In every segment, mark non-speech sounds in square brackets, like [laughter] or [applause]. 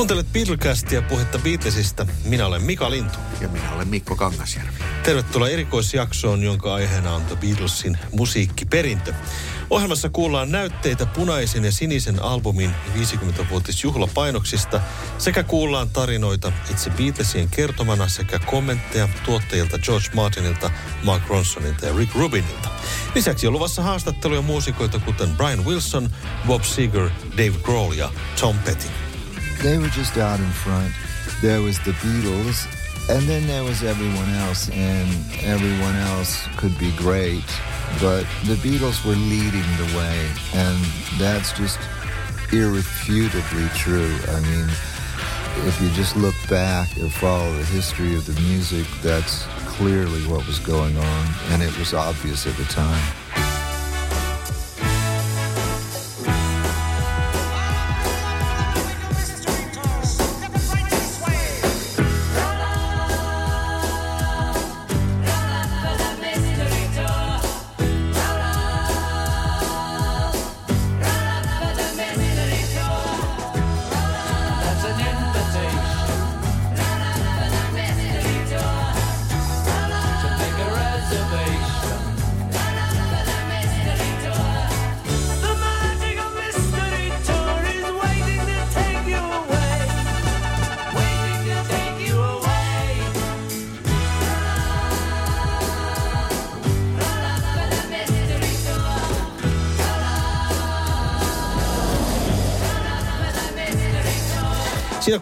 Kuuntelet Beatlecastia puhetta Beatlesista. Minä olen Mika Lintu. Ja minä olen Mikko Kangasjärvi. Tervetuloa erikoisjaksoon, jonka aiheena on The Beatlesin musiikkiperintö. Ohjelmassa kuullaan näytteitä punaisen ja sinisen albumin 50-vuotisjuhlapainoksista sekä kuullaan tarinoita itse Beatlesien kertomana sekä kommentteja tuottajilta George Martinilta, Mark Ronsonilta ja Rick Rubinilta. Lisäksi on luvassa haastatteluja muusikoita kuten Brian Wilson, Bob Seger, Dave Grohl ja Tom Petty. They were just out in front. There was the Beatles, and then there was everyone else, and everyone else could be great, but the Beatles were leading the way, and that's just irrefutably true. I mean, if you just look back and follow the history of the music, that's clearly what was going on, and it was obvious at the time.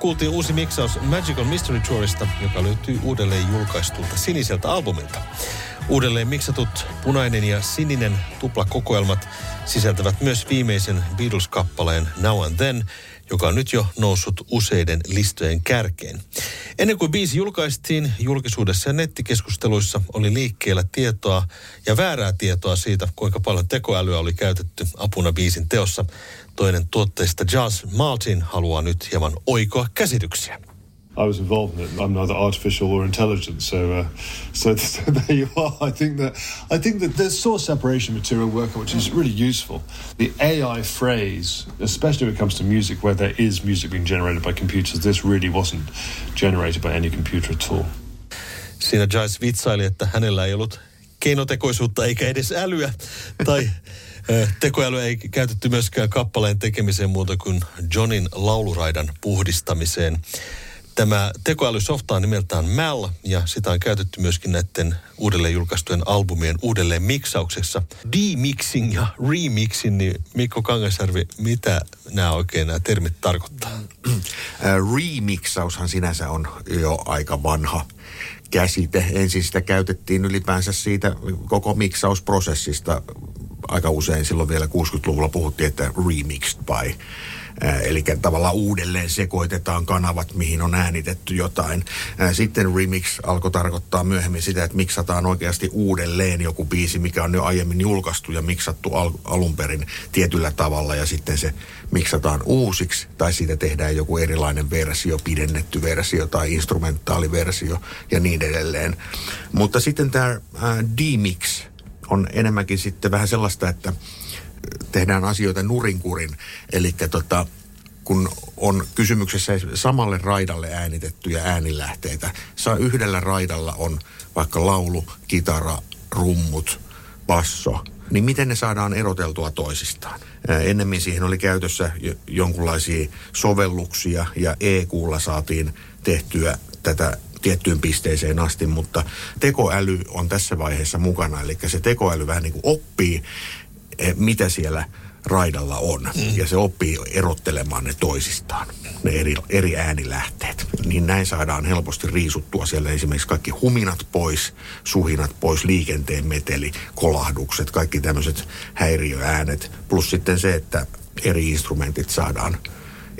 Kuultiin uusi miksaus Magical Mystery Tourista, joka löytyy uudelleen julkaistulta siniseltä albumilta. Uudelleen miksatut punainen ja sininen tuplakokoelmat sisältävät myös viimeisen Beatles-kappaleen Now and Then, joka on nyt jo noussut useiden listojen kärkeen. Ennen kuin biisi julkaistiin, julkisuudessa ja nettikeskusteluissa oli liikkeellä tietoa ja väärää tietoa siitä, kuinka paljon tekoälyä oli käytetty apuna biisin teossa. Toinen tuotteista Jazz Martin haluaa nyt hieman oikoa käsityksiä. I was involved in it. I'm neither artificial or intelligent, so uh, [laughs] so, so there you are. I think that I think that there's source separation material work which is really useful. The AI phrase, especially when it comes to music, where there is music being generated by computers, this really wasn't generated by any computer at all. Siinä Jazz vitsaili, että hänellä ei ollut keinotekoisuutta eikä edes älyä tai [laughs] Tekoäly ei käytetty myöskään kappaleen tekemiseen muuta kuin Johnin lauluraidan puhdistamiseen. Tämä tekoälysofta on nimeltään Mal ja sitä on käytetty myöskin näiden uudelleen julkaistujen albumien uudelleen miksauksessa. Demixing ja remixing, niin Mikko Kangasjärvi, mitä nämä oikein nämä termit tarkoittaa? Remixaushan sinänsä on jo aika vanha käsite. Ensin sitä käytettiin ylipäänsä siitä koko miksausprosessista aika usein silloin vielä 60-luvulla puhuttiin, että remixed by. Eli tavallaan uudelleen sekoitetaan kanavat, mihin on äänitetty jotain. Sitten remix alkoi tarkoittaa myöhemmin sitä, että miksataan oikeasti uudelleen joku biisi, mikä on jo aiemmin julkaistu ja miksattu al- alun perin tietyllä tavalla ja sitten se miksataan uusiksi tai siitä tehdään joku erilainen versio, pidennetty versio tai instrumentaaliversio ja niin edelleen. Mutta sitten tämä äh, demix on enemmänkin sitten vähän sellaista, että tehdään asioita nurinkurin. Eli tota, kun on kysymyksessä samalle raidalle äänitettyjä äänilähteitä. Saa yhdellä raidalla on vaikka laulu, kitara, rummut, basso, niin miten ne saadaan eroteltua toisistaan? Ennemmin siihen oli käytössä jonkunlaisia sovelluksia ja EQlla saatiin tehtyä tätä tiettyyn pisteeseen asti, mutta tekoäly on tässä vaiheessa mukana. Eli se tekoäly vähän niin kuin oppii, eh, mitä siellä raidalla on. Mm. Ja se oppii erottelemaan ne toisistaan, ne eri, eri äänilähteet. Niin näin saadaan helposti riisuttua siellä esimerkiksi kaikki huminat pois, suhinat pois, liikenteen meteli, kolahdukset, kaikki tämmöiset häiriöäänet. Plus sitten se, että eri instrumentit saadaan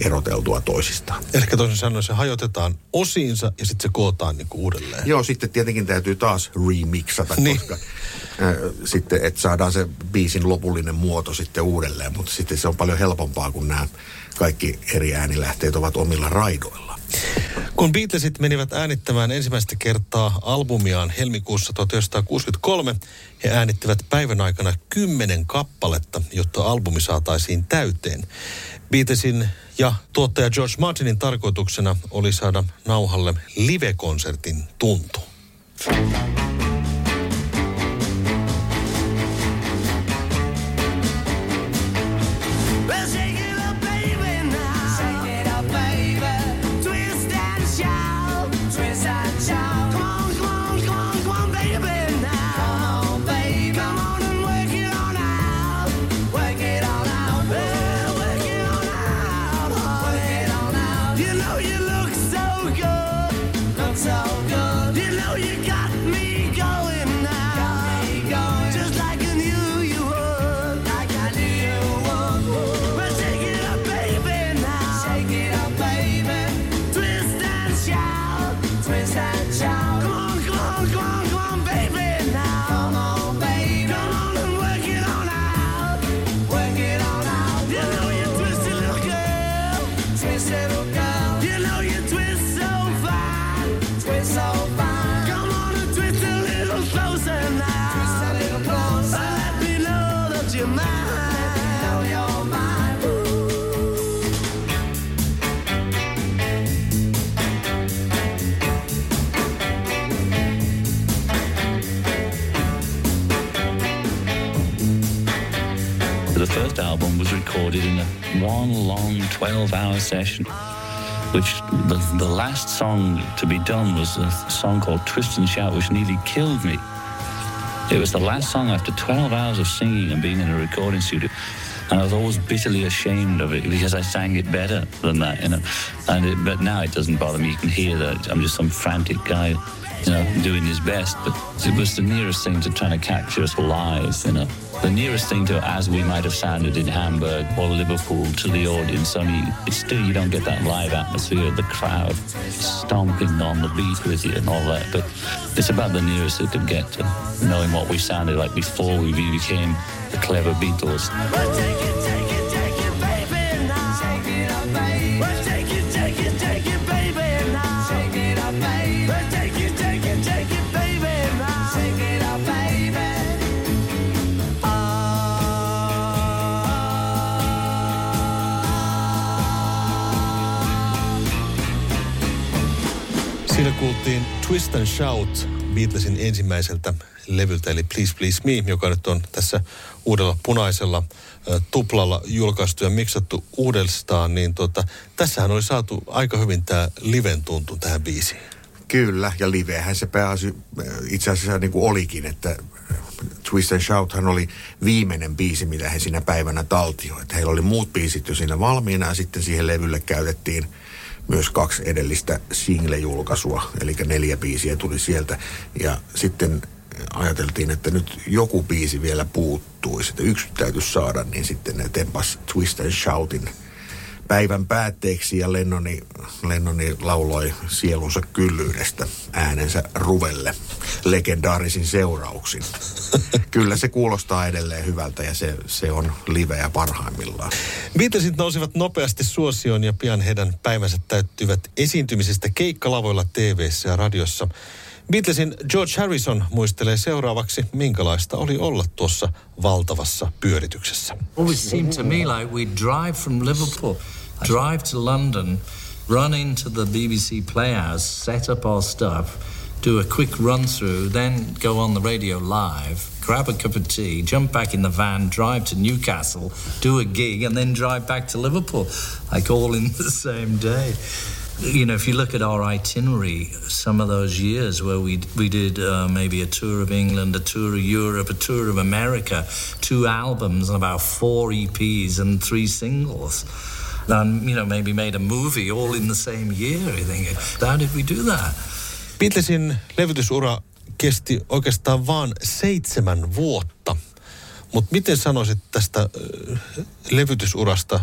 eroteltua toisistaan. Eli toisin sanoen se hajotetaan osiinsa ja sitten se kootaan niin kuin uudelleen. Joo, sitten tietenkin täytyy taas remixata, niin. koska äh, sitten, että saadaan se biisin lopullinen muoto sitten uudelleen, mutta sitten se on paljon helpompaa, kun nämä kaikki eri äänilähteet ovat omilla raidoilla. Kun Beatlesit menivät äänittämään ensimmäistä kertaa albumiaan helmikuussa 1963, he äänittivät päivän aikana kymmenen kappaletta, jotta albumi saataisiin täyteen. Beatlesin ja tuottaja George Martinin tarkoituksena oli saada nauhalle live-konsertin tuntu. Recorded in a one long 12 hour session, which the, the last song to be done was a song called Twist and Shout, which nearly killed me. It was the last song after 12 hours of singing and being in a recording studio. And I was always bitterly ashamed of it because I sang it better than that, you know. And it, but now it doesn't bother me. You can hear that I'm just some frantic guy, you know, doing his best. But it was the nearest thing to trying to capture us live, you know the nearest thing to as we might have sounded in Hamburg or Liverpool to the audience. Only it's still you don't get that live atmosphere, the crowd stomping on the beat with you and all that. But it's about the nearest it could get to knowing what we sounded like before we became the clever Beatles. Siinä kuultiin Twist and Shout Beatlesin ensimmäiseltä levyltä, eli Please Please Me, joka nyt on tässä uudella punaisella äh, tuplalla julkaistu ja miksattu uudestaan, niin tota, tässähän oli saatu aika hyvin tämä liven tuntu tähän biisiin. Kyllä, ja livehän se pääsi itse asiassa niin kuin olikin, että Twist and Shouthan oli viimeinen biisi, mitä he siinä päivänä taltioivat. Heillä oli muut biisit jo siinä valmiina ja sitten siihen levylle käytettiin – myös kaksi edellistä single-julkaisua, eli neljä biisiä tuli sieltä. Ja sitten ajateltiin, että nyt joku biisi vielä puuttuisi, että yksi täytyisi saada, niin sitten ne tempas Twist and Shoutin – päivän päätteeksi ja Lennoni, Lennoni lauloi sielunsa kyllyydestä äänensä ruvelle legendaarisin seurauksin. [laughs] Kyllä se kuulostaa edelleen hyvältä ja se, se on liveä parhaimmillaan. Beatlesit nousivat nopeasti suosioon ja pian heidän päivänsä täyttyivät esiintymisestä keikkalavoilla tv ja radiossa. Beatlesin George Harrison muistelee seuraavaksi, minkälaista oli olla tuossa valtavassa pyörityksessä. Always seemed to me like we drive from Liverpool drive to London, run into the BBC Playhouse, set up our stuff, do a quick run through, then go on the radio live, grab a cup of tea, jump back in the van, drive to Newcastle, do a gig, and then drive back to Liverpool, like all in [laughs] the same day. You know, if you look at our itinerary, some of those years where we we did uh, maybe a tour of England, a tour of Europe, a tour of America, two albums, and about four EPs and three singles and you know maybe made a movie all in the same year. You think, how did we do that? Beatlesin levytysura kesti oikeastaan vain seitsemän vuotta. Mutta miten sanoisit tästä levytysurasta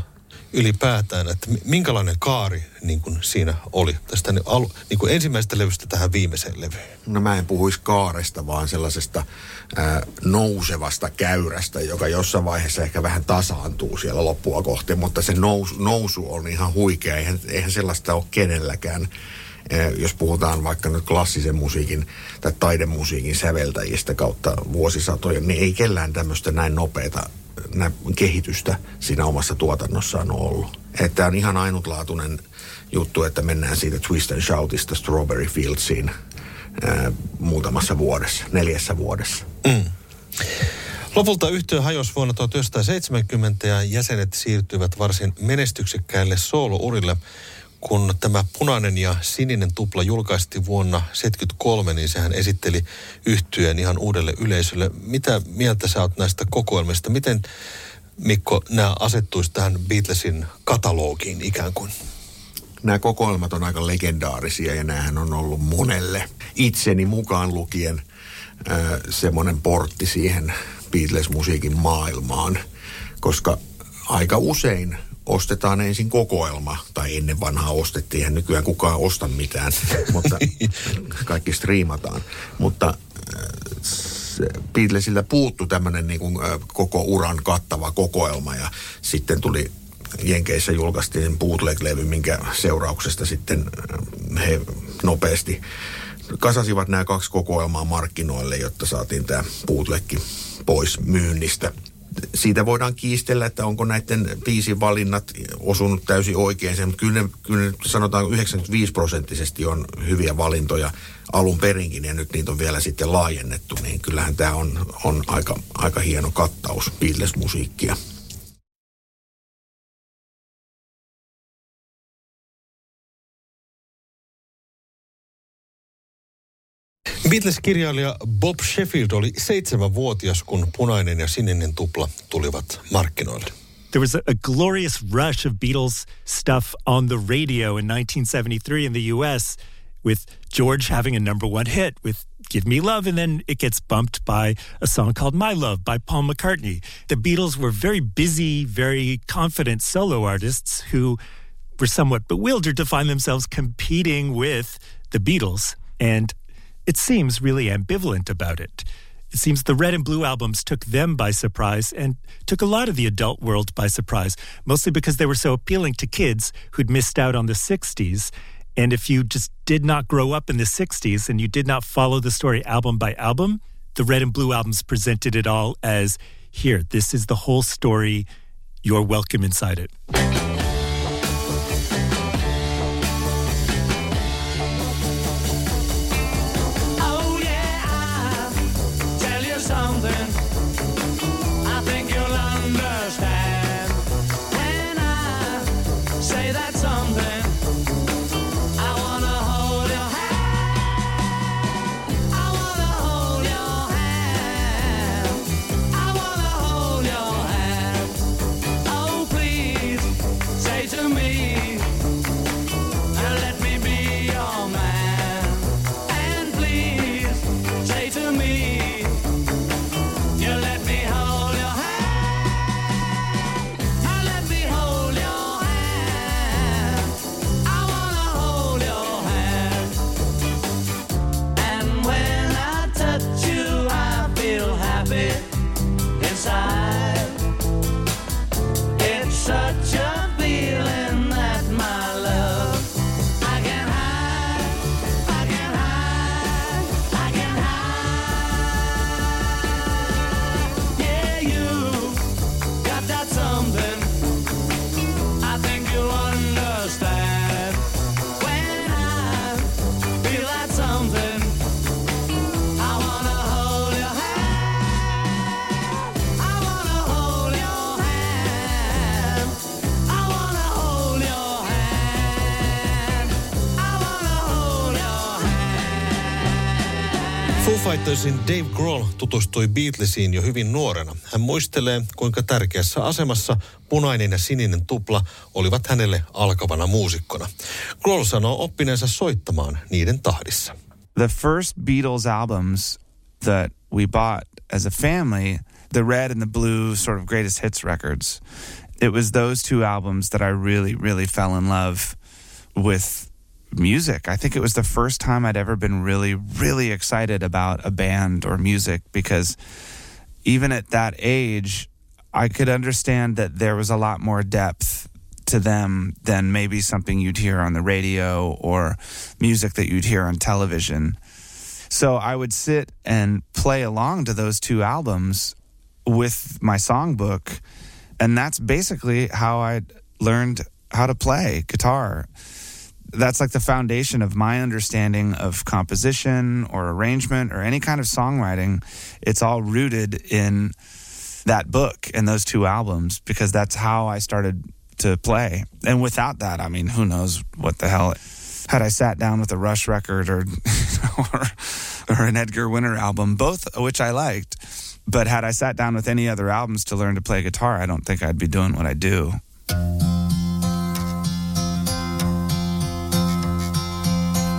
ylipäätään, että minkälainen kaari niin kuin siinä oli tästä niin alu, niin kuin ensimmäisestä levystä tähän viimeiseen levyyn? No mä en puhuisi kaaresta, vaan sellaisesta ää, nousevasta käyrästä, joka jossain vaiheessa ehkä vähän tasaantuu siellä loppua kohti, mutta se nousu, nousu on ihan huikea. Eihän, eihän sellaista ole kenelläkään jos puhutaan vaikka nyt klassisen musiikin tai taidemusiikin säveltäjistä kautta vuosisatoja, niin ei kellään tämmöistä näin nopeata kehitystä siinä omassa tuotannossaan on ollut. Että on ihan ainutlaatuinen juttu, että mennään siitä Twist and Shoutista Strawberry Fieldsiin ää, muutamassa vuodessa, neljässä vuodessa. Mm. Lopulta yhtiö hajosi vuonna 1970 ja jäsenet siirtyivät varsin menestyksekkäille soolourille. Kun tämä punainen ja sininen tupla julkaistiin vuonna 1973, niin sehän esitteli yhtyeen ihan uudelle yleisölle. Mitä mieltä sä oot näistä kokoelmista? Miten Mikko, nämä asettuisi tähän Beatlesin katalogiin ikään kuin? Nämä kokoelmat on aika legendaarisia ja näähän on ollut monelle itseni mukaan lukien äh, semmoinen portti siihen Beatles-musiikin maailmaan, koska aika usein ostetaan ensin kokoelma, tai ennen vanhaa ostettiin, ja nykyään kukaan osta mitään, [laughs] mutta kaikki striimataan. Mutta Beatlesiltä puuttu tämmöinen niin kuin, koko uran kattava kokoelma, ja sitten tuli Jenkeissä julkaistiin bootleg-levy, minkä seurauksesta sitten he nopeasti kasasivat nämä kaksi kokoelmaa markkinoille, jotta saatiin tämä bootlegki pois myynnistä. Siitä voidaan kiistellä, että onko näiden viisi valinnat osunut täysin oikein, mutta kyllä ne, kyllä ne sanotaan 95 prosenttisesti on hyviä valintoja alun perinkin ja nyt niitä on vielä sitten laajennettu, niin kyllähän tämä on, on aika, aika hieno kattaus Beatles-musiikkia. Beatles-kirjailija Bob Sheffield oli seitsemänvuotias, kun punainen ja sininen tupla tulivat markkinoille. There was a, a, glorious rush of Beatles stuff on the radio in 1973 in the US with George having a number one hit with Give Me Love, and then it gets bumped by a song called My Love by Paul McCartney. The Beatles were very busy, very confident solo artists who were somewhat bewildered to find themselves competing with the Beatles. And it seems really ambivalent about it. It seems the Red and Blue albums took them by surprise and took a lot of the adult world by surprise, mostly because they were so appealing to kids who'd missed out on the 60s. And if you just did not grow up in the 60s and you did not follow the story album by album, the Red and Blue albums presented it all as here, this is the whole story. You're welcome inside it. Fightersin Dave Grohl tutustui Beatlesiin jo hyvin nuorena. Hän muistelee, kuinka tärkeässä asemassa punainen ja sininen tupla olivat hänelle alkavana muusikkona. Grohl sanoo oppineensa soittamaan niiden tahdissa. The first Beatles albums that we bought as a family, the red and the blue sort of greatest hits records, it was those two albums that I really, really fell in love with music. I think it was the first time I'd ever been really, really excited about a band or music because even at that age, I could understand that there was a lot more depth to them than maybe something you'd hear on the radio or music that you'd hear on television. So I would sit and play along to those two albums with my songbook. And that's basically how I learned how to play guitar. That's like the foundation of my understanding of composition or arrangement or any kind of songwriting. It's all rooted in that book and those two albums because that's how I started to play. And without that, I mean, who knows what the hell. Had I sat down with a Rush record or, [laughs] or, or an Edgar Winter album, both which I liked, but had I sat down with any other albums to learn to play guitar, I don't think I'd be doing what I do.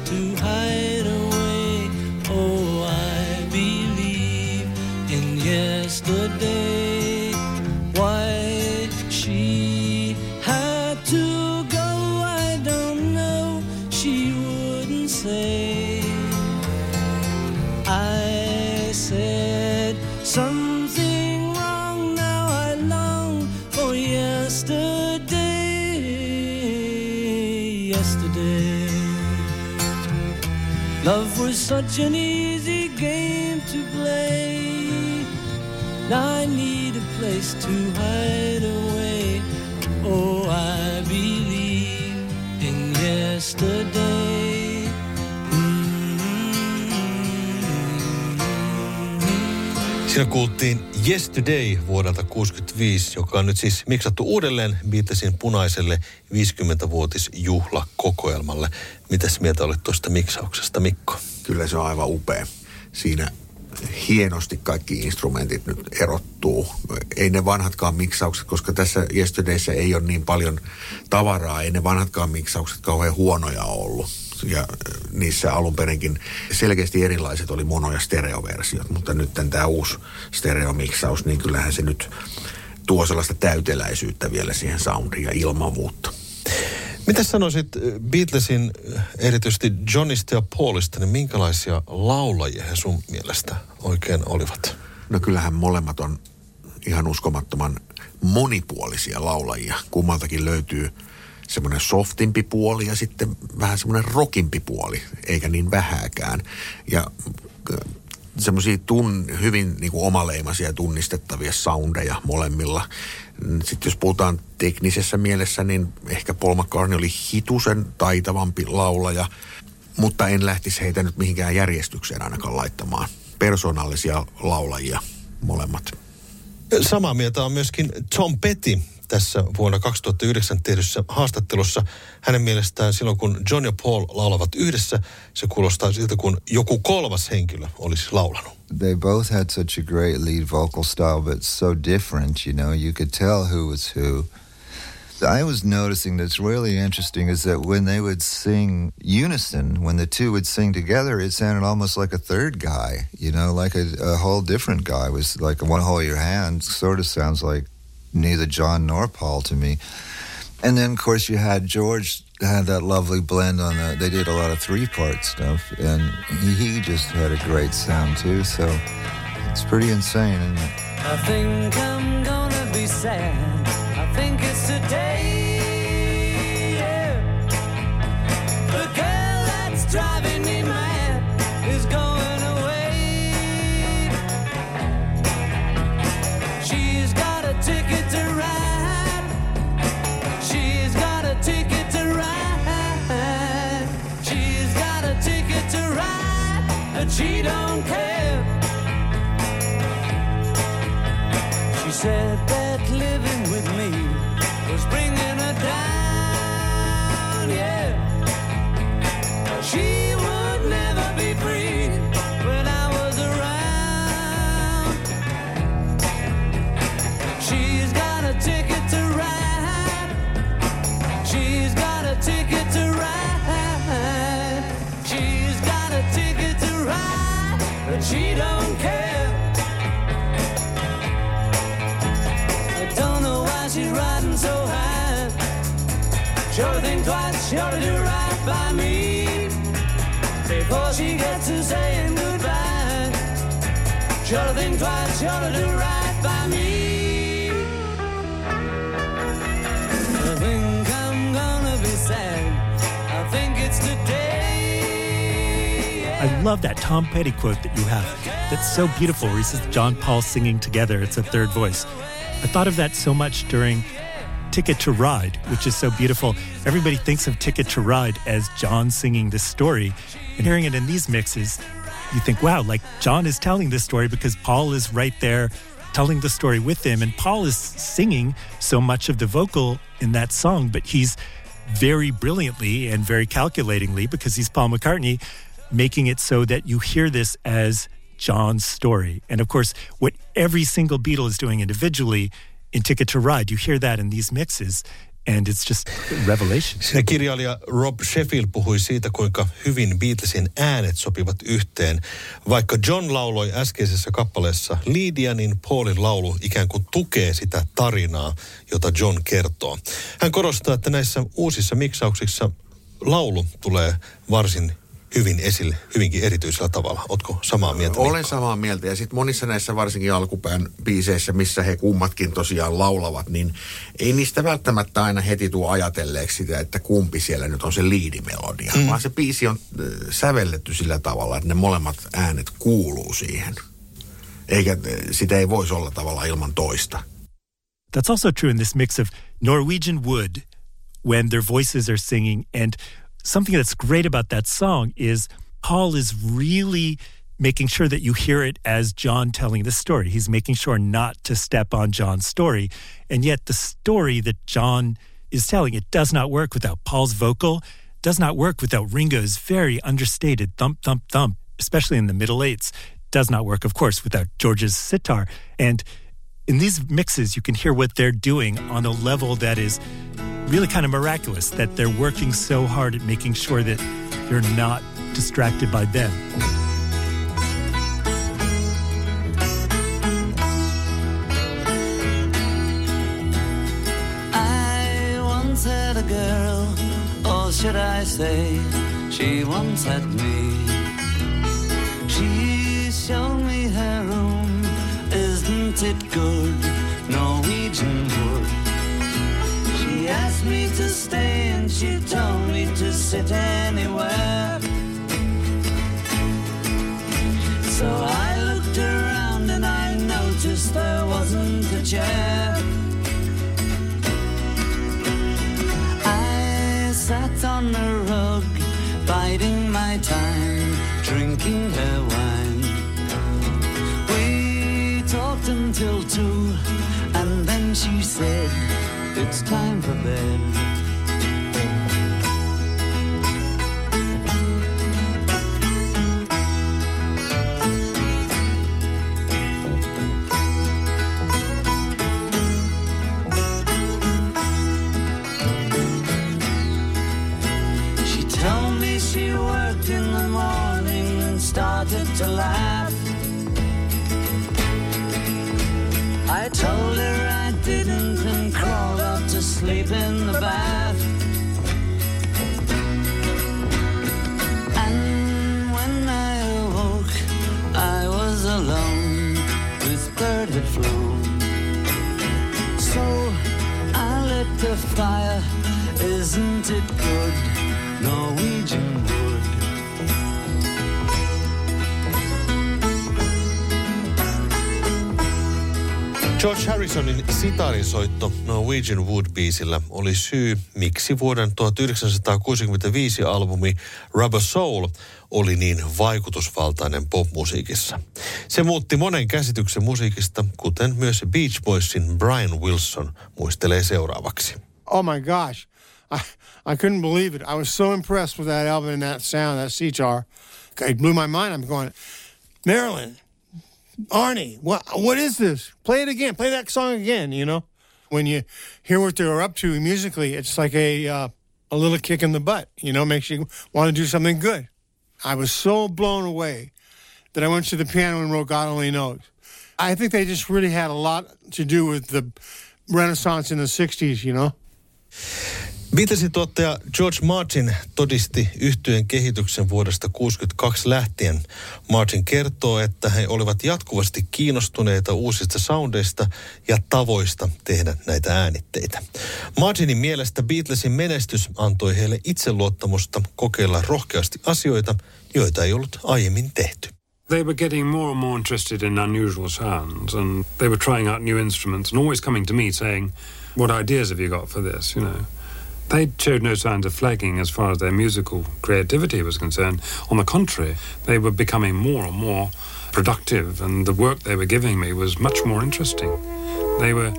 too high. Such an easy game to play. I need a place to hide away. Oh, I believe in yesterday. Siinä kuultiin Yesterday vuodelta 65, joka on nyt siis miksattu uudelleen Beatlesin punaiselle 50-vuotisjuhlakokoelmalle. Mitäs mieltä olet tuosta miksauksesta, Mikko? Kyllä se on aivan upea. Siinä hienosti kaikki instrumentit nyt erottuu. Ei ne vanhatkaan miksaukset, koska tässä Yesterdayssä ei ole niin paljon tavaraa. Ei ne vanhatkaan miksaukset kauhean huonoja ollut. Ja äh, niissä alun perinkin selkeästi erilaiset oli mono- ja stereoversiot, mutta nyt tämä uusi stereomiksaus, niin kyllähän se nyt tuo sellaista täyteläisyyttä vielä siihen soundiin ja ilmavuutta. Mitä sanoisit äh, Beatlesin äh, erityisesti Johnista ja Paulista, niin minkälaisia laulajia he sun mielestä oikein olivat? No kyllähän molemmat on ihan uskomattoman monipuolisia laulajia. Kummaltakin löytyy semmoinen softimpi puoli ja sitten vähän semmoinen rockimpi puoli, eikä niin vähääkään. Ja semmoisia tun, hyvin niin kuin omaleimaisia tunnistettavia soundeja molemmilla. Sitten jos puhutaan teknisessä mielessä, niin ehkä Paul McCartney oli hitusen taitavampi laulaja, mutta en lähtisi heitä nyt mihinkään järjestykseen ainakaan laittamaan. Persoonallisia laulajia molemmat. Samaa mieltä on myöskin Tom Petty tässä vuonna 2009 tehdyssä haastattelussa. Hänen mielestään silloin, kun John ja Paul laulavat yhdessä, se kuulostaa siltä, kun joku kolmas henkilö olisi laulanut. They both had such a great lead vocal style, but so different, you know, you could tell who was who. I was noticing that's really interesting is that when they would sing unison, when the two would sing together, it sounded almost like a third guy, you know, like a, a whole different guy. It was like one hold your hand, sort of sounds like neither John nor Paul to me. And then, of course, you had George had that lovely blend on that. They did a lot of three part stuff, and he, he just had a great sound too. So it's pretty insane, isn't it? I think I'm gonna be sad. I think it's today. She don't care. She said that living with me was bringing her down, yeah. She to do right by me. Before she gets to saying goodbye. Sure to do right by me. I. I love that Tom Petty quote that you have. That's so beautiful he John Paul singing together. It's a third voice. I thought of that so much during Ticket to Ride, which is so beautiful. Everybody thinks of Ticket to Ride as John singing this story. And hearing it in these mixes, you think, wow, like John is telling this story because Paul is right there telling the story with him. And Paul is singing so much of the vocal in that song, but he's very brilliantly and very calculatingly, because he's Paul McCartney, making it so that you hear this as John's story. And of course, what every single Beatle is doing individually in Ticket to Ride, you hear that in these mixes. And it's just revelation. Siinä kirjailija Rob Sheffield puhui siitä, kuinka hyvin Beatlesin äänet sopivat yhteen. Vaikka John lauloi äskeisessä kappaleessa Liidia, niin Paulin laulu ikään kuin tukee sitä tarinaa, jota John kertoo. Hän korostaa, että näissä uusissa miksauksissa laulu tulee varsin hyvin esille, hyvinkin erityisellä tavalla. Otko samaa mieltä? Olen Mikko? samaa mieltä ja sitten monissa näissä varsinkin alkupään biiseissä, missä he kummatkin tosiaan laulavat, niin ei niistä välttämättä aina heti tuo ajatelleeksi sitä, että kumpi siellä nyt on se liidimelodia, mm. vaan se biisi on sävelletty sillä tavalla, että ne molemmat äänet kuuluu siihen. Eikä sitä ei voisi olla tavallaan ilman toista. That's also true in this mix of Norwegian Wood when their voices are singing. And something that's great about that song is Paul is really making sure that you hear it as John telling the story. He's making sure not to step on John's story. And yet the story that John is telling, it does not work without Paul's vocal, does not work without Ringo's very understated thump, thump, thump, especially in the middle eights. Does not work, of course, without George's sitar. And in these mixes, you can hear what they're doing on a level that is really kind of miraculous, that they're working so hard at making sure that you're not distracted by them. I once had a girl, or should I say, she once had me. She showed me her it good? Norwegian wood. She asked me to stay and she told me to sit anywhere. So I looked around and I noticed there wasn't a chair. She said, It's time for bed. Bath. And when I awoke, I was alone. This bird had flown. So I lit the fire. George Harrisonin sitaarinsoitto Norwegian Wood-biisillä oli syy, miksi vuoden 1965 albumi Rubber Soul oli niin vaikutusvaltainen popmusiikissa. Se muutti monen käsityksen musiikista, kuten myös Beach Boysin Brian Wilson muistelee seuraavaksi. Oh my gosh. I, I couldn't believe it. I was so impressed with that album and that sound, that sitar. It blew my mind. I'm going, Marilyn, Arnie, what what is this? Play it again. Play that song again. You know, when you hear what they're up to musically, it's like a uh, a little kick in the butt. You know, makes you want to do something good. I was so blown away that I went to the piano and wrote God Only Knows. I think they just really had a lot to do with the Renaissance in the '60s. You know. Beatlesin tuottaja George Martin todisti yhtyeen kehityksen vuodesta 1962 lähtien. Martin kertoo, että he olivat jatkuvasti kiinnostuneita uusista soundeista ja tavoista tehdä näitä äänitteitä. Martinin mielestä Beatlesin menestys antoi heille itseluottamusta kokeilla rohkeasti asioita, joita ei ollut aiemmin tehty. They were getting more and more interested in unusual sounds and they were trying out new instruments and always coming to me saying, what ideas have you got for this, you know? They showed no signs of flagging as far as their musical creativity was concerned. On the contrary, they were becoming more and more productive, and the work they were giving me was much more interesting. They were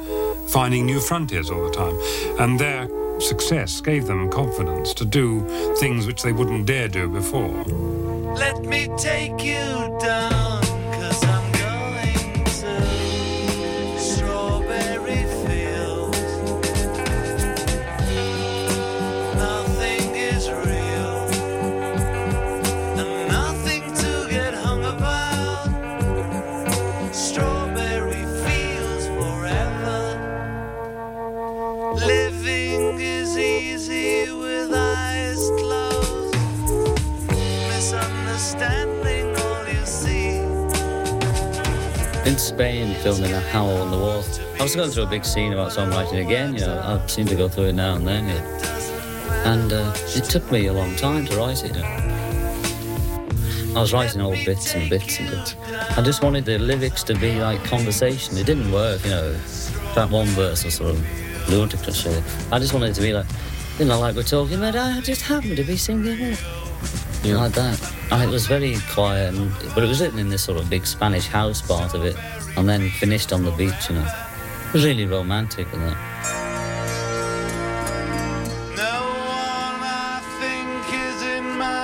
finding new frontiers all the time, and their success gave them confidence to do things which they wouldn't dare do before. Let me take you down, In Spain, filming a Howl on the Wall, I was going through a big scene about songwriting again. You know, I seem to go through it now and then. Yeah. And uh, it took me a long time to write it. You know. I was writing all bits and bits and bits. I just wanted the lyrics to be like conversation. It didn't work, you know. That one verse was sort of ludicrous. Really. I just wanted it to be like, you know, like we're talking, but I just happened to be singing it. Like that. And it was very quiet, and, but it was written in this sort of big Spanish house part of it, and then finished on the beach, you know. It was really romantic and that. In my.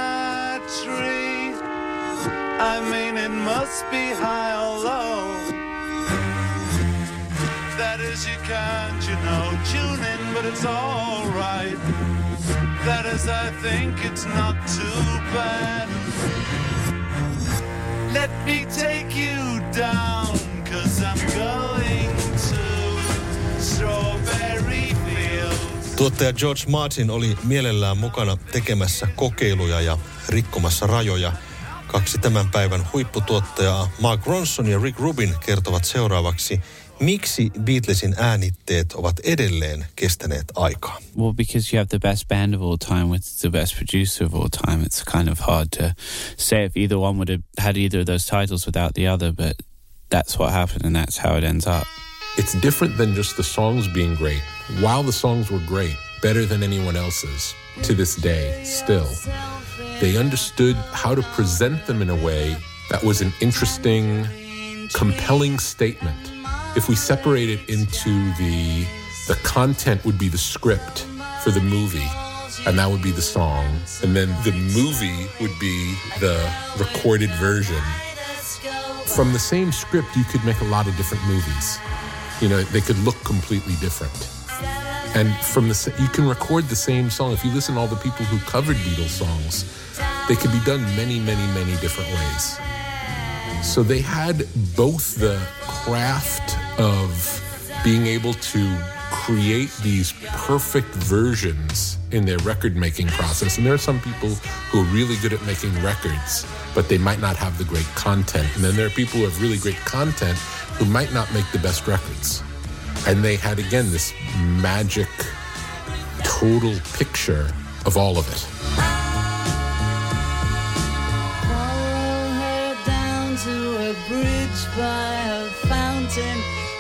I mean, it must be high or low. That is, you can't, you know, tune in, but it's alright. That is, I think it's not too bad. Let me take you down, cause I'm going to Strawberry. Tuottaja George Martin oli mielellään mukana tekemässä kokeiluja ja rikkomassa rajoja. Kaksi tämän päivän huipputuottajaa Mark Ronson ja Rick Rubin kertovat seuraavaksi, miksi Beatlesin äänitteet ovat edelleen kestäneet aikaa. Well, because you have the best band of all time with the best producer of all time, it's kind of hard to say if either one would have had either of those titles without the other, but that's what happened and that's how it ends up. It's different than just the songs being great. While the songs were great, better than anyone else's to this day, still, they understood how to present them in a way that was an interesting, compelling statement. If we separate it into the the content would be the script for the movie and that would be the song. And then the movie would be the recorded version. From the same script you could make a lot of different movies. You know they could look completely different. And from the you can record the same song. If you listen to all the people who covered beatles songs they could be done many many many different ways. So they had both the craft of being able to create these perfect versions in their record making process. And there are some people who are really good at making records, but they might not have the great content. And then there are people who have really great content who might not make the best records. And they had, again, this magic, total picture of all of it. Down to a bridge by a fountain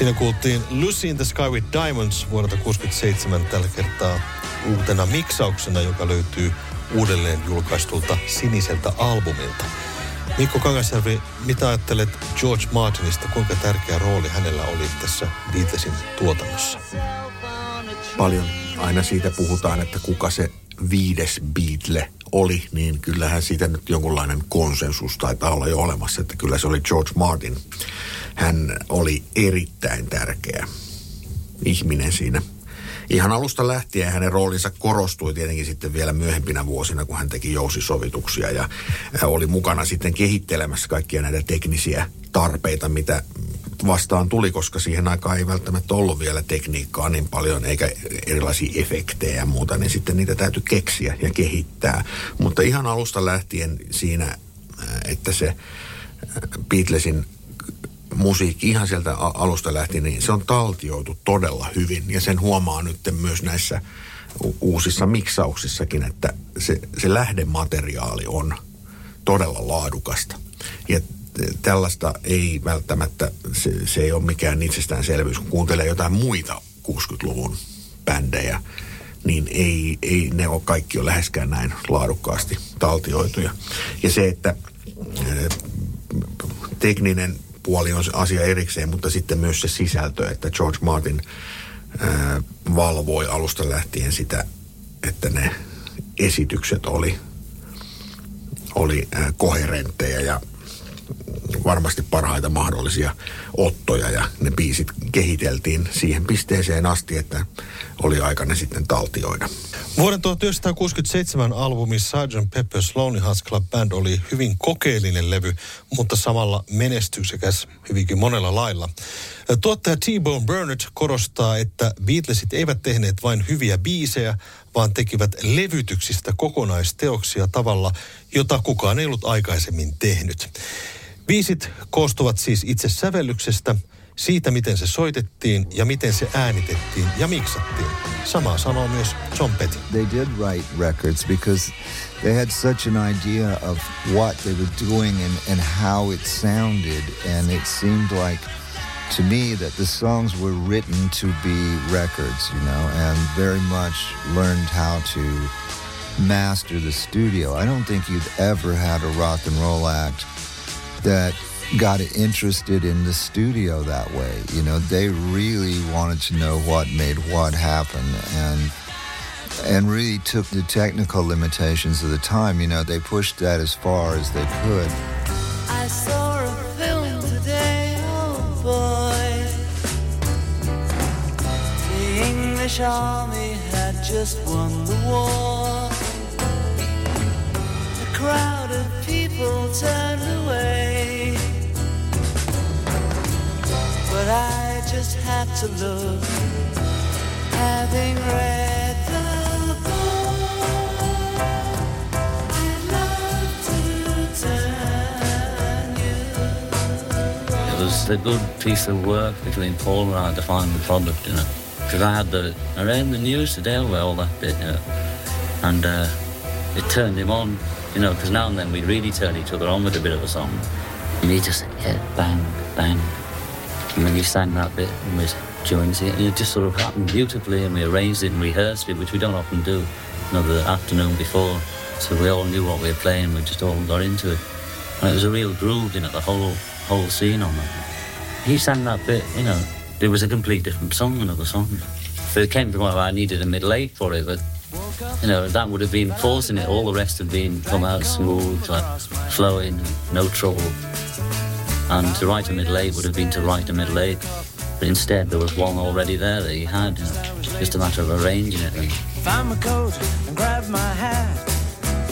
Siinä kuultiin Lucy in the Sky with Diamonds vuodelta 67 tällä kertaa uutena miksauksena, joka löytyy uudelleen julkaistulta siniseltä albumilta. Mikko Kangasjärvi, mitä ajattelet George Martinista, kuinka tärkeä rooli hänellä oli tässä Beatlesin tuotannossa? Paljon aina siitä puhutaan, että kuka se viides Beatle oli, niin kyllähän siitä nyt jonkunlainen konsensus taitaa olla jo olemassa, että kyllä se oli George Martin. Hän oli erittäin tärkeä ihminen siinä. Ihan alusta lähtien hänen roolinsa korostui tietenkin sitten vielä myöhempinä vuosina, kun hän teki jousisovituksia ja oli mukana sitten kehittelemässä kaikkia näitä teknisiä tarpeita, mitä vastaan tuli, koska siihen aikaan ei välttämättä ollut vielä tekniikkaa niin paljon, eikä erilaisia efektejä ja muuta, niin sitten niitä täytyy keksiä ja kehittää. Mutta ihan alusta lähtien siinä, että se Beatlesin musiikki ihan sieltä alusta lähtien, niin se on taltioitu todella hyvin. Ja sen huomaa nyt myös näissä uusissa miksauksissakin, että se, se lähdemateriaali on todella laadukasta. Ja tällaista ei välttämättä, se, se ei ole mikään itsestäänselvyys. Kun kuuntelee jotain muita 60-luvun bändejä, niin ei, ei ne ole kaikki ole läheskään näin laadukkaasti taltioituja. Ja se, että eh, tekninen puoli on se asia erikseen, mutta sitten myös se sisältö, että George Martin ää, valvoi alusta lähtien sitä, että ne esitykset oli, oli ää, koherentteja ja varmasti parhaita mahdollisia ottoja ja ne biisit kehiteltiin siihen pisteeseen asti, että oli aika ne sitten taltioida. Vuoden 1967 albumi Sgt. Pepper's Lonely Hearts Club Band oli hyvin kokeellinen levy, mutta samalla menestyksekäs hyvinkin monella lailla. Tuottaja T-Bone Burnett korostaa, että Beatlesit eivät tehneet vain hyviä biisejä, vaan tekivät levytyksistä kokonaisteoksia tavalla, jota kukaan ei ollut aikaisemmin tehnyt. Biisit koostuvat siis itse sävellyksestä, siitä miten se soitettiin ja miten se äänitettiin ja miksattiin. Samaa sanoo myös John Petty. They did write records because they had such an idea of what they were doing and, and how it sounded. And it seemed like to me that the songs were written to be records, you know, and very much learned how to master the studio. I don't think you've ever had a rock and roll act that got interested in the studio that way. You know, they really wanted to know what made what happen and and really took the technical limitations of the time. You know, they pushed that as far as they could. I saw a film today, oh boy. The English army had just won the war. A crowd people turned away. But I just had to look, having read It was a good piece of work between Paul and I to find the product, you know. Because I had the around the news today where all that bit, you know. And uh, it turned him on, you know, because now and then we'd really turn each other on with a bit of a song. And he just yeah, bang, bang. And then he sang that bit and we joined it. And it just sort of happened beautifully and we arranged it and rehearsed it, which we don't often do, you know, the afternoon before. So we all knew what we were playing, we just all got into it. And it was a real groove, you know, the whole whole scene on that. He sang that bit, you know, it was a complete different song, another song. If it came to where I needed a middle eight for it, but you know, that would have been forcing it. All the rest had been come out smooth, like flowing, no trouble. And to write a middle eight would have been to write a middle eight. But instead, there was one already there that he had. You know, just a matter of arranging it. And Found my coat and grabbed my hat.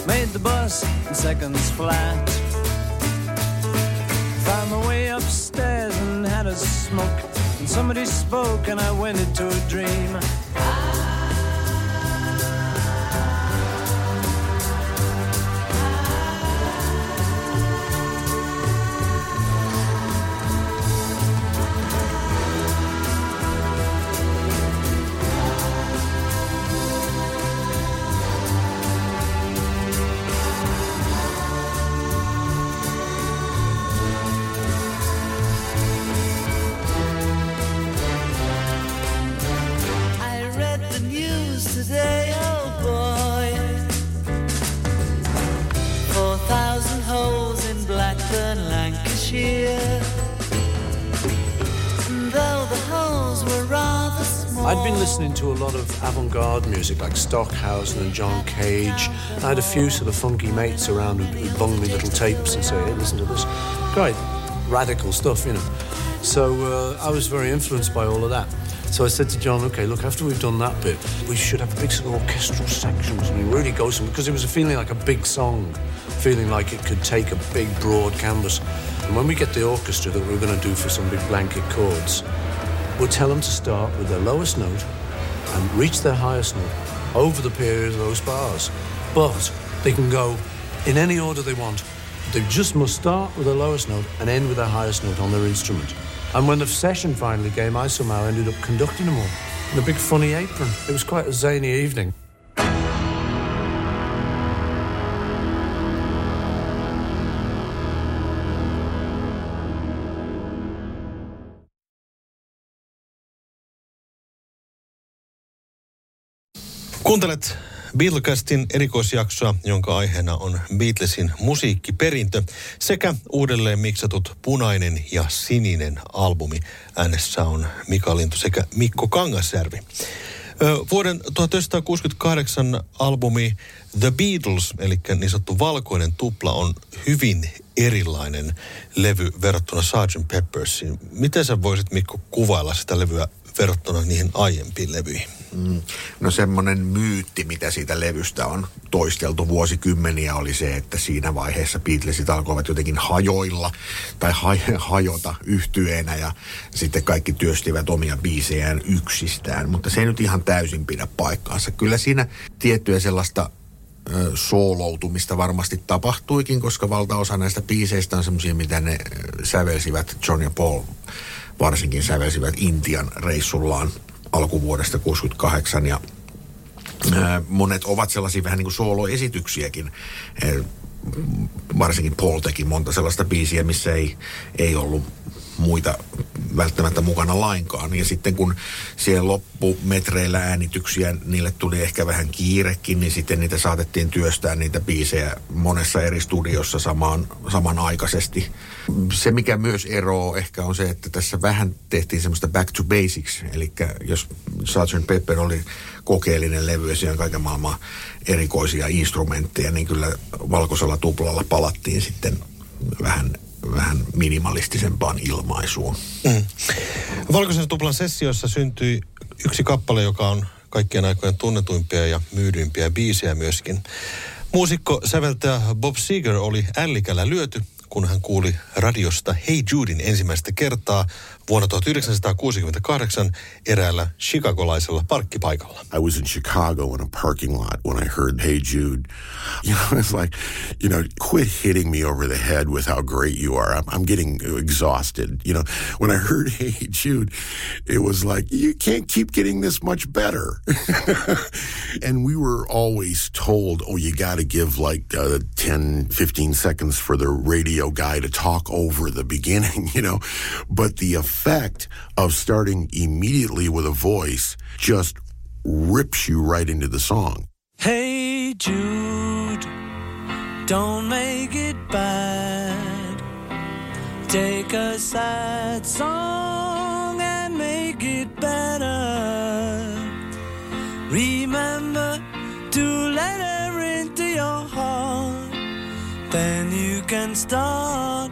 Made the bus in seconds flat. Found my way upstairs and had a smoke. And somebody spoke, and I went into a dream. Lot of avant-garde music like Stockhausen and John Cage. I had a few sort of funky mates around who'd, bung me little tapes and say, hey, listen to this. Quite radical stuff, you know. So uh, I was very influenced by all of that. So I said to John, okay, look, after we've done that bit, we should have a big sort of orchestral sections and really go some, because it was a feeling like a big song, feeling like it could take a big, broad canvas. And when we get the orchestra that we're going to do for some big blanket chords, we'll tell them to start with their lowest note and reach their highest note over the period of those bars. But they can go in any order they want. They just must start with their lowest note and end with their highest note on their instrument. And when the session finally came, I somehow ended up conducting them all in a big funny apron. It was quite a zany evening. Kuuntelet Beatlecastin erikoisjaksoa, jonka aiheena on Beatlesin musiikkiperintö sekä uudelleen miksatut punainen ja sininen albumi. Äänessä on Mika Lintu sekä Mikko Kangasjärvi. Vuoden 1968 albumi The Beatles, eli niin sanottu valkoinen tupla, on hyvin erilainen levy verrattuna Sgt. Peppersiin. Miten sä voisit, Mikko, kuvailla sitä levyä verrattuna niihin aiempiin levyihin? Mm. No semmoinen myytti, mitä siitä levystä on toisteltu vuosikymmeniä, oli se, että siinä vaiheessa Beatlesit alkoivat jotenkin hajoilla tai ha- hajota yhtyenä ja sitten kaikki työstivät omia biisejään yksistään. Mutta se ei nyt ihan täysin pidä paikkaansa. Kyllä siinä tiettyä sellaista sooloutumista varmasti tapahtuikin, koska valtaosa näistä biiseistä on semmoisia, mitä ne sävelsivät, John ja Paul varsinkin sävelsivät Intian reissullaan alkuvuodesta 68 ja monet ovat sellaisia vähän niin kuin sooloesityksiäkin. Varsinkin Paul teki monta sellaista biisiä, missä ei, ei ollut muita välttämättä mukana lainkaan. Ja sitten kun siellä loppumetreillä äänityksiä, niille tuli ehkä vähän kiirekin, niin sitten niitä saatettiin työstää niitä biisejä monessa eri studiossa samaan, samanaikaisesti. Se, mikä myös eroo ehkä on se, että tässä vähän tehtiin semmoista back to basics. Eli jos Sgt. Pepper oli kokeellinen levy ja siellä kaiken maailman erikoisia instrumentteja, niin kyllä valkoisella tuplalla palattiin sitten vähän vähän minimalistisempaan ilmaisuun. Mm. Valkoisen tuplan sessioissa syntyi yksi kappale, joka on kaikkien aikojen tunnetuimpia ja myydyimpiä biisejä myöskin. Muusikko säveltäjä Bob Seger oli ällikällä lyöty, kun hän kuuli radiosta Hey Judin ensimmäistä kertaa vuonna 1968 eräällä chicagolaisella parkkipaikalla. I was in Chicago in a parking lot when I heard Hey Jude. [laughs] You know, it's like, you know, quit hitting me over the head with how great you are. I'm, I'm getting exhausted. You know, when I heard [laughs] Hey Jude, it was like, you can't keep getting this much better. [laughs] and we were always told, oh, you got to give like uh, 10, 15 seconds for the radio guy to talk over the beginning, you know. But the effect of starting immediately with a voice just rips you right into the song. Hey Jude, don't make it bad. Take a sad song and make it better. Remember to let her into your heart. Then you can start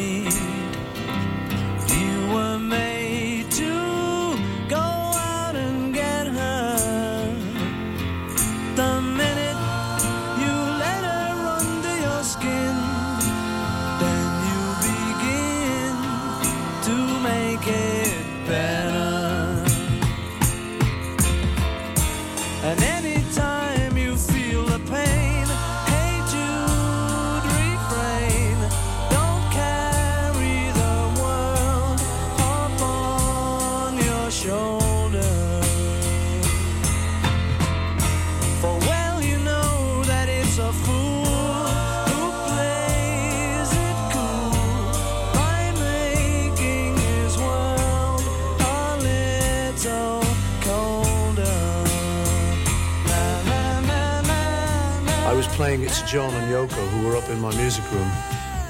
John and Yoko, who were up in my music room.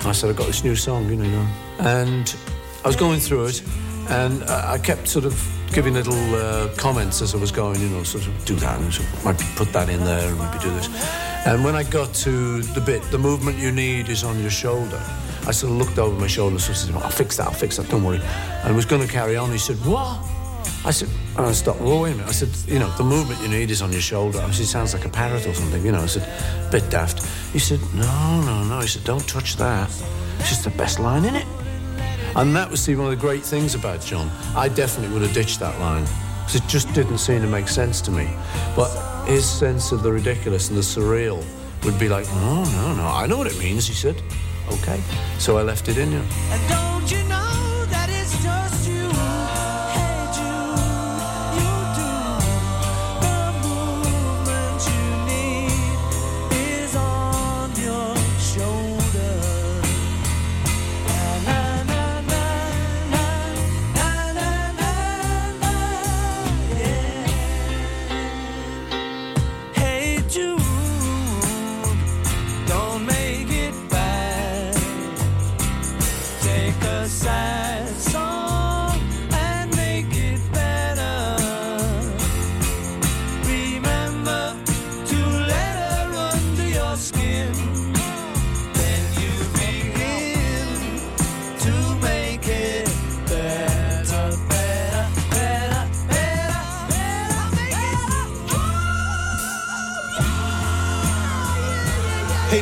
I said, I've got this new song, you know, know. And I was going through it, and I I kept sort of giving little uh, comments as I was going, you know, sort of do that, and sort of might put that in there, and maybe do this. And when I got to the bit, the movement you need is on your shoulder, I sort of looked over my shoulder, so I said, I'll fix that, I'll fix that, don't worry. And was going to carry on. He said, What? I said, and I stopped. Well, wait a minute. I said, you know, the movement you need is on your shoulder. I said, it sounds like a parrot or something, you know. I said, a bit daft. He said, no, no, no. He said, don't touch that. It's just the best line in it. And that was see, one of the great things about John. I definitely would have ditched that line. 'Cause it just didn't seem to make sense to me. But his sense of the ridiculous and the surreal would be like, no, no, no. I know what it means, he said. Okay. So I left it in, you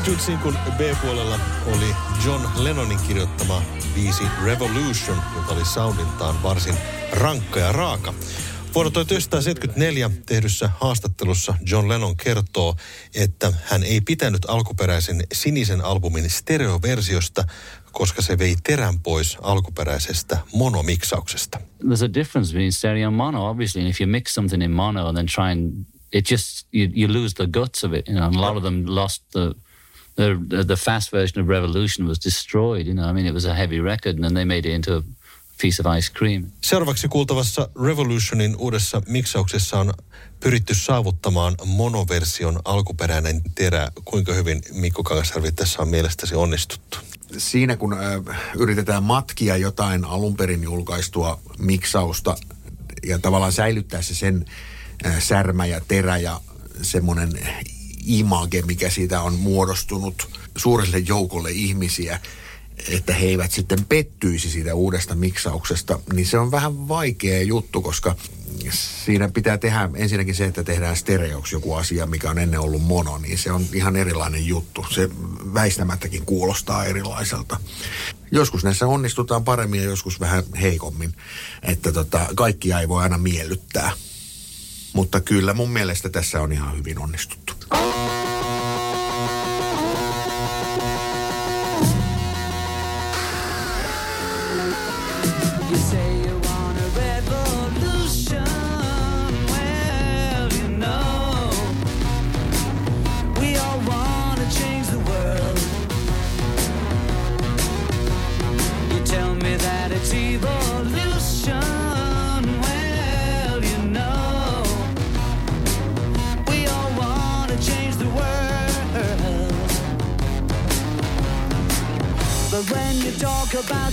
Jude Sinkun B-puolella oli John Lennonin kirjoittama biisi Revolution, joka oli soundiltaan varsin rankka ja raaka. Vuonna 1974 tehdyssä haastattelussa John Lennon kertoo, että hän ei pitänyt alkuperäisen sinisen albumin stereoversiosta, koska se vei terän pois alkuperäisestä monomiksauksesta. There's a difference between stereo and mono, obviously. And if you mix something in mono and then try and it just you, you lose the guts of it. You know, and a lot of them lost the. The, the fast version of Revolution was destroyed. You know, I mean, it was a heavy record, and then they made it into a piece of ice cream. Seuraavaksi kuultavassa Revolutionin uudessa miksauksessa on pyritty saavuttamaan monoversion alkuperäinen terä. Kuinka hyvin Mikko Kangasarvi tässä on mielestäsi onnistuttu? siinä kun ö, yritetään matkia jotain alun perin julkaistua miksausta ja tavallaan säilyttää se sen ö, särmä ja terä ja semmoinen image, mikä siitä on muodostunut suurelle joukolle ihmisiä, että he eivät sitten pettyisi siitä uudesta miksauksesta, niin se on vähän vaikea juttu, koska siinä pitää tehdä ensinnäkin se, että tehdään stereoksi joku asia, mikä on ennen ollut mono, niin se on ihan erilainen juttu. Se väistämättäkin kuulostaa erilaiselta. Joskus näissä onnistutaan paremmin ja joskus vähän heikommin, että tota, kaikkia ei voi aina miellyttää. Mutta kyllä mun mielestä tässä on ihan hyvin onnistuttu. Oh.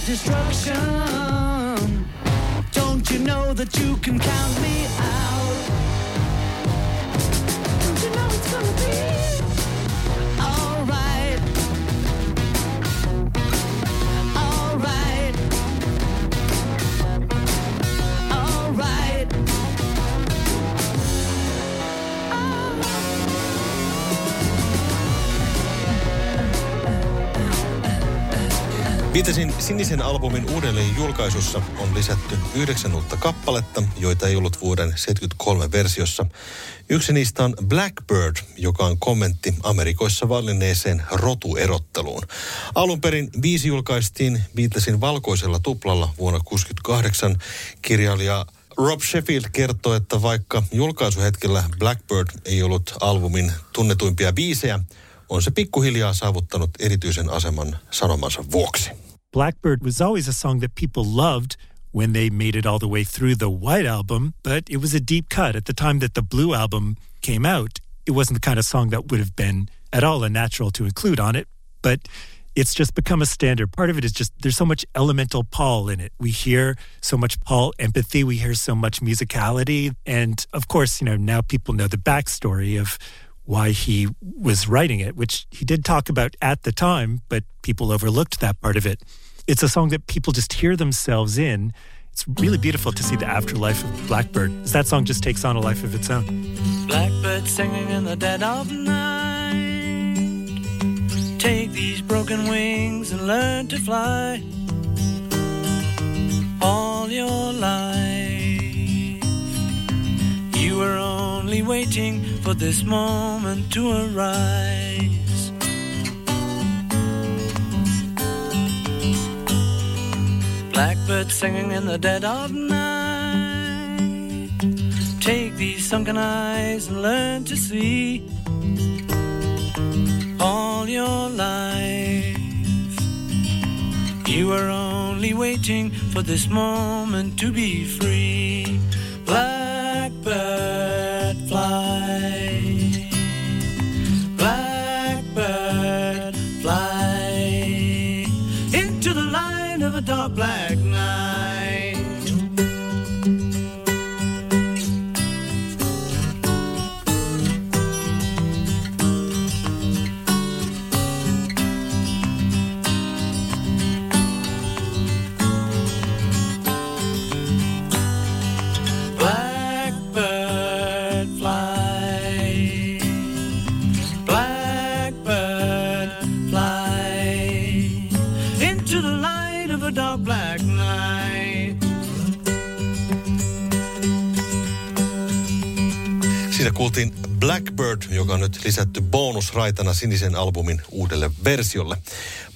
Destruction, sinisen albumin uudelleen julkaisussa on lisätty yhdeksän uutta kappaletta, joita ei ollut vuoden 73 versiossa. Yksi niistä on Blackbird, joka on kommentti Amerikoissa vallinneeseen rotuerotteluun. Alun perin biisi julkaistiin Beatlesin valkoisella tuplalla vuonna 1968. Kirjailija Rob Sheffield kertoo, että vaikka julkaisuhetkellä Blackbird ei ollut albumin tunnetuimpia biisejä, on se pikkuhiljaa saavuttanut erityisen aseman sanomansa vuoksi. Blackbird was always a song that people loved when they made it all the way through the White Album, but it was a deep cut. At the time that the Blue Album came out, it wasn't the kind of song that would have been at all unnatural to include on it, but it's just become a standard. Part of it is just there's so much elemental Paul in it. We hear so much Paul empathy, we hear so much musicality. And of course, you know, now people know the backstory of why he was writing it, which he did talk about at the time, but people overlooked that part of it. It's a song that people just hear themselves in. It's really beautiful to see the afterlife of Blackbird, that song just takes on a life of its own. Blackbird singing in the dead of night. Take these broken wings and learn to fly all your life. You were only waiting for this moment to arise. Blackbird singing in the dead of night. Take these sunken eyes and learn to see all your life. You were only waiting for this moment to be free. Blackbird dark black kuultiin Blackbird, joka on nyt lisätty bonusraitana sinisen albumin uudelle versiolle.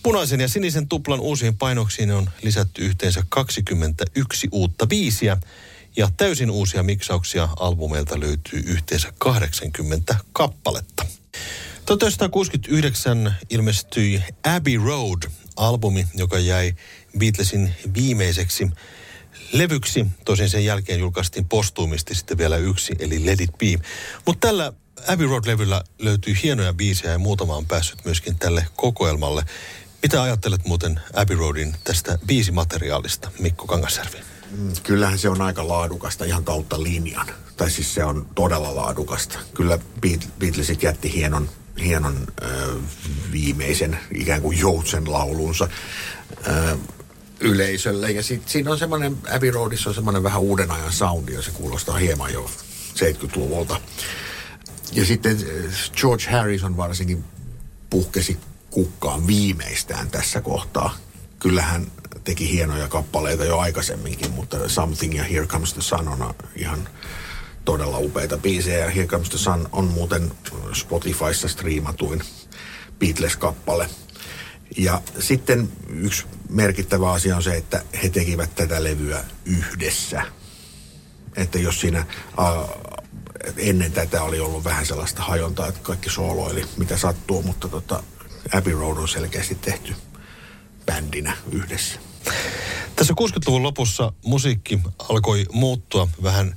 Punaisen ja sinisen tuplan uusiin painoksiin on lisätty yhteensä 21 uutta biisiä ja täysin uusia miksauksia albumeilta löytyy yhteensä 80 kappaletta. 1969 ilmestyi Abbey Road-albumi, joka jäi Beatlesin viimeiseksi levyksi. Tosin sen jälkeen julkaistiin postuumisti sitten vielä yksi, eli Let It Be. Mutta tällä Abbey Road-levyllä löytyy hienoja biisejä ja muutama on päässyt myöskin tälle kokoelmalle. Mitä ajattelet muuten Abbey Roadin tästä biisimateriaalista, Mikko Kangasjärvi? Mm, Kyllähän se on aika laadukasta ihan kautta linjan. Tai siis se on todella laadukasta. Kyllä Beat- Beatlesit jätti hienon, hienon ö, viimeisen ikään kuin joutsen laulunsa ö, yleisölle. Ja sit, siinä on semmoinen, Abbey Roadissa on semmoinen vähän uuden ajan soundi, ja se kuulostaa hieman jo 70-luvulta. Ja sitten ö, George Harrison varsinkin puhkesi kukkaan viimeistään tässä kohtaa. Kyllähän teki hienoja kappaleita jo aikaisemminkin, mutta Something ja Here Comes the Sun on ihan todella upeita biisejä. Ja Here Comes the Sun on muuten Spotifyssa striimatuin Beatles-kappale. Ja sitten yksi merkittävä asia on se, että he tekivät tätä levyä yhdessä. Että jos siinä ennen tätä oli ollut vähän sellaista hajontaa, että kaikki sooloili mitä sattuu, mutta tota, Abbey Road on selkeästi tehty bändinä yhdessä. Tässä 60-luvun lopussa musiikki alkoi muuttua vähän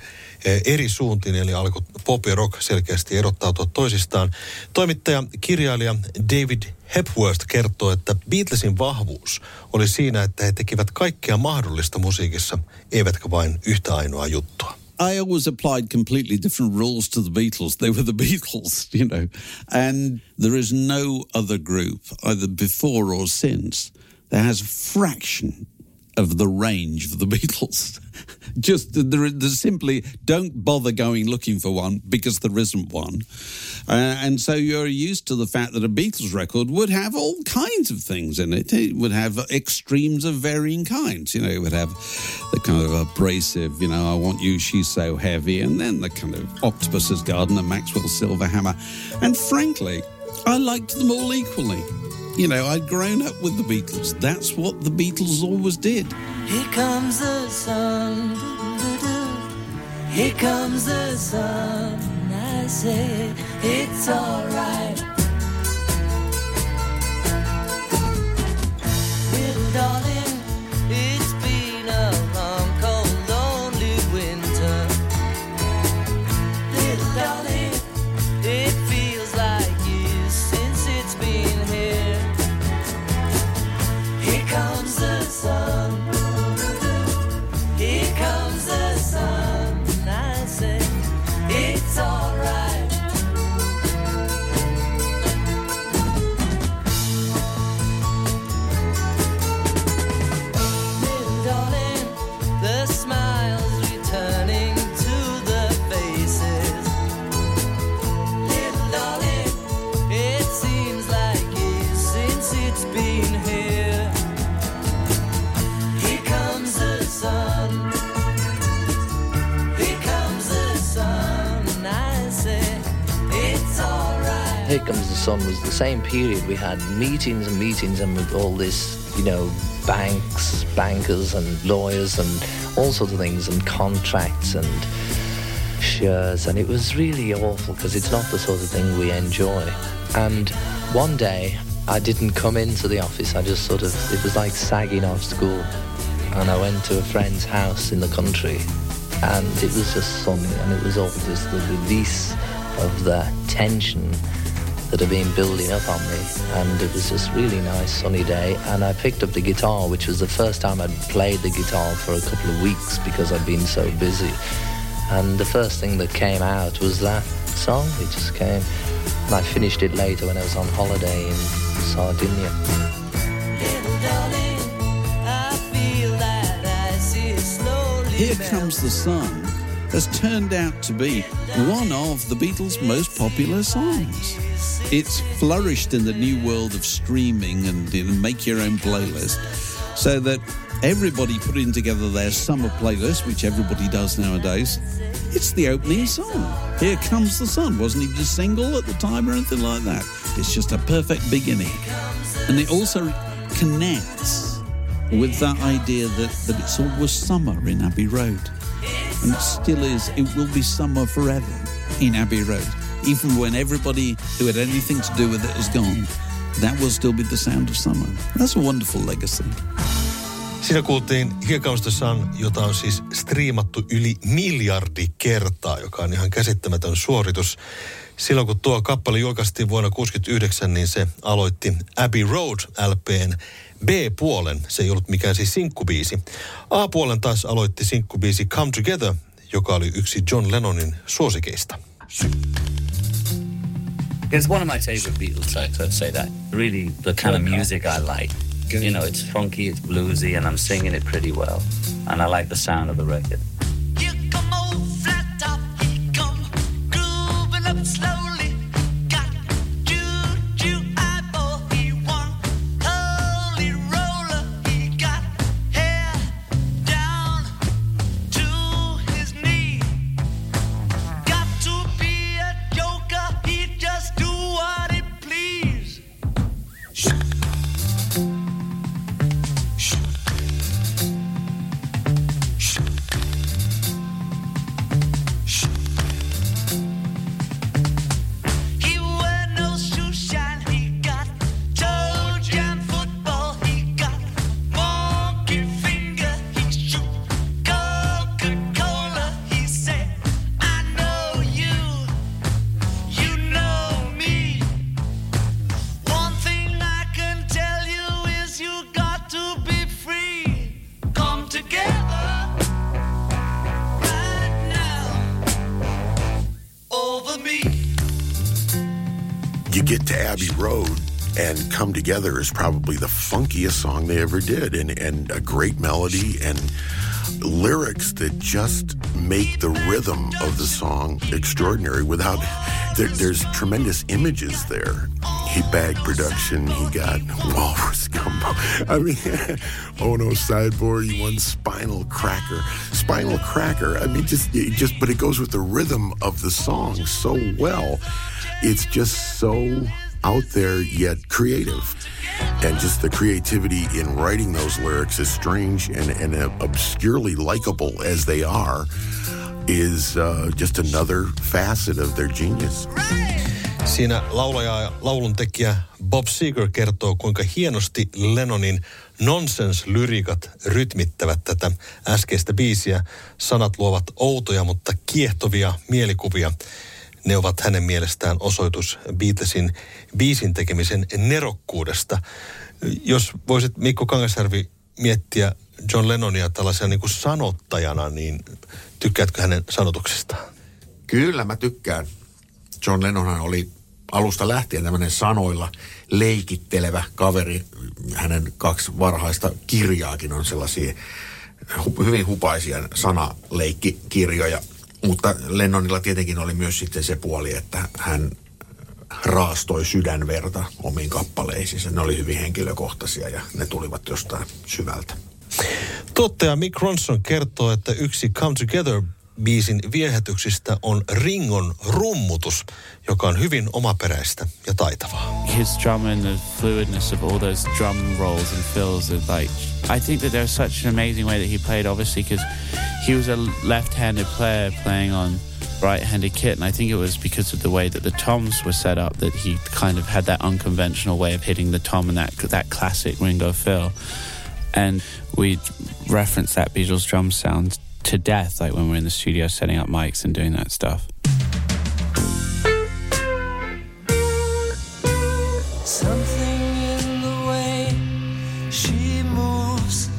eri suuntiin, eli alkoi pop ja rock selkeästi erottautua toisistaan. Toimittaja, kirjailija David Hepworth kertoo, että Beatlesin vahvuus oli siinä, että he tekivät kaikkea mahdollista musiikissa, eivätkä vain yhtä ainoa juttua. I always applied completely different rules to the Beatles. They were the Beatles, [laughs] you know. And there is no other group, either before or since, that has a fraction of the range of the Beatles. Just there, there's simply don't bother going looking for one because there isn't one. Uh, and so you're used to the fact that a Beatles record would have all kinds of things in it. It would have extremes of varying kinds. You know, it would have the kind of abrasive, you know, I want you, she's so heavy, and then the kind of Octopus's Garden and Maxwell's Silver Hammer. And frankly, I liked them all equally. You know, I'd grown up with the Beatles. That's what the Beatles always did. Here comes the sun. Here comes the sun. I say it's alright. Sun was the same period. We had meetings and meetings and with all this, you know, banks, bankers and lawyers and all sorts of things and contracts and shares. And it was really awful because it's not the sort of thing we enjoy. And one day I didn't come into the office. I just sort of, it was like sagging off school. And I went to a friend's house in the country and it was just sunny and it was all just the release of the tension that had been building up on me. And it was just really nice sunny day. And I picked up the guitar which was the first time I'd played the guitar for a couple of weeks because I'd been so busy. And the first thing that came out was that song. It just came. And I finished it later when I was on holiday in Sardinia. Here Comes the Sun. Has turned out to be one of the Beatles' most popular songs. It's flourished in the new world of streaming and make your own playlist, so that everybody putting together their summer playlist, which everybody does nowadays, it's the opening song. Here Comes the Sun. Wasn't even a single at the time or anything like that. It's just a perfect beginning. And it also connects with that idea that, that it's always summer in Abbey Road. And it still is. It will be summer forever in Abbey Road. Even when everybody who had anything to do with it has gone, that will still be the sound of summer. That's a wonderful legacy. Siinä kuultiin Here Comes the Sun, jota on siis striimattu yli miljardi kertaa, joka on ihan käsittämätön suoritus. Silloin kun tuo kappale julkaistiin vuonna 1969, niin se aloitti Abbey Road LPn B-puolen. Se ei ollut mikään siis sinkkubiisi. A-puolen taas aloitti sinkkubiisi Come Together, joka oli yksi John Lennonin suosikeista. It's one of my favorite Beatles tracks, I'd say that. Really, the kind of music I like. You know, it's funky, it's bluesy, and I'm singing it pretty well. And I like the sound of the record. Together is probably the funkiest song they ever did and, and a great melody and lyrics that just make the rhythm of the song extraordinary without there, there's tremendous images there. He bagged production he got walrus gumbo. I mean [laughs] oh no sideboard he won spinal cracker. Spinal cracker i mean just just but it goes with the rhythm of the song so well. It's just so out there yet creative and just the creativity in writing those lyrics as strange and, and obscurely likable as they are is uh, just another facet of their genius. Siinä laulaja ja lauluntekijä Bob Seger kertoo, kuinka hienosti Lennonin nonsense-lyrikat rytmittävät tätä äskeistä biisiä. Sanat luovat outoja, mutta kiehtovia mielikuvia. Ne ovat hänen mielestään osoitus Beatlesin biisin tekemisen nerokkuudesta. Jos voisit Mikko Kangasjärvi miettiä John Lennonia tällaisena niin kuin sanottajana, niin tykkäätkö hänen sanotuksistaan? Kyllä mä tykkään. John Lennonhan oli alusta lähtien tämmöinen sanoilla leikittelevä kaveri. Hänen kaksi varhaista kirjaakin on sellaisia hyvin hupaisia sanaleikkikirjoja. Mutta Lennonilla tietenkin oli myös sitten se puoli, että hän raastoi sydänverta omiin kappaleisiinsa. Ne oli hyvin henkilökohtaisia ja ne tulivat jostain syvältä. Tuottaja Mick Ronson kertoo, että yksi Come Together biisin viehätyksistä on Ringon rummutus, joka on hyvin omaperäistä ja taitavaa. His drum and the fluidness of all those drum rolls and fills is like I think that there's such an amazing way that he played obviously because he was a left-handed player playing on right-handed kit and I think it was because of the way that the toms were set up that he kind of had that unconventional way of hitting the tom and that that classic Ringo fill and we reference that Beatles drum sound to death, like when we're in the studio setting up mics and doing that stuff. Something in the way she moves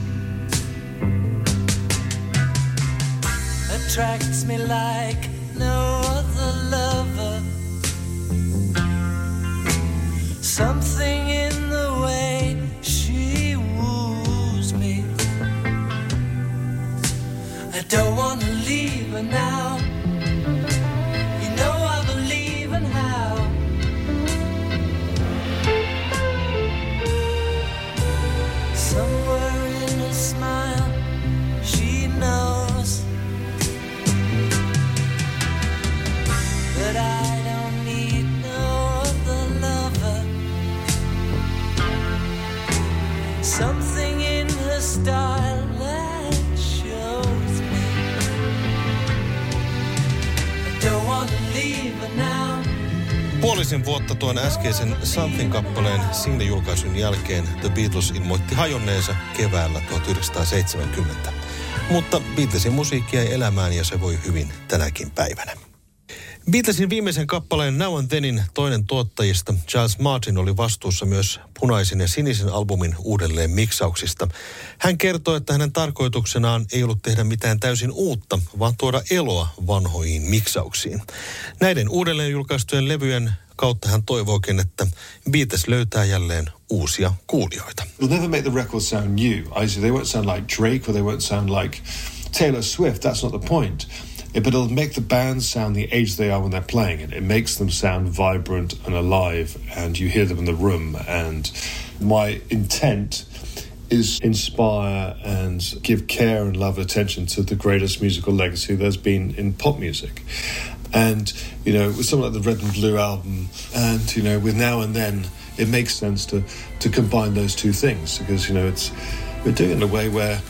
attracts me like no other lover. Don't want to leave her now. Puolisen vuotta tuon äskeisen Something-kappaleen single-julkaisun jälkeen The Beatles ilmoitti hajonneensa keväällä 1970. Mutta Beatlesin musiikki jäi elämään ja se voi hyvin tänäkin päivänä. Beatlesin viimeisen kappaleen Now and Thenin toinen tuottajista, Charles Martin, oli vastuussa myös punaisen ja sinisen albumin uudelleen miksauksista. Hän kertoi, että hänen tarkoituksenaan ei ollut tehdä mitään täysin uutta, vaan tuoda eloa vanhoihin miksauksiin. Näiden uudelleen julkaistujen levyjen kautta hän toivookin, että Beatles löytää jälleen uusia kuulijoita. Taylor Swift. That's not the point. But it'll make the band sound the age they are when they're playing it. It makes them sound vibrant and alive, and you hear them in the room. And my intent is inspire and give care and love attention to the greatest musical legacy there's been in pop music. And, you know, with something like the Red and Blue album, and, you know, with Now and Then, it makes sense to, to combine those two things because, you know, it's, we're doing it in a way where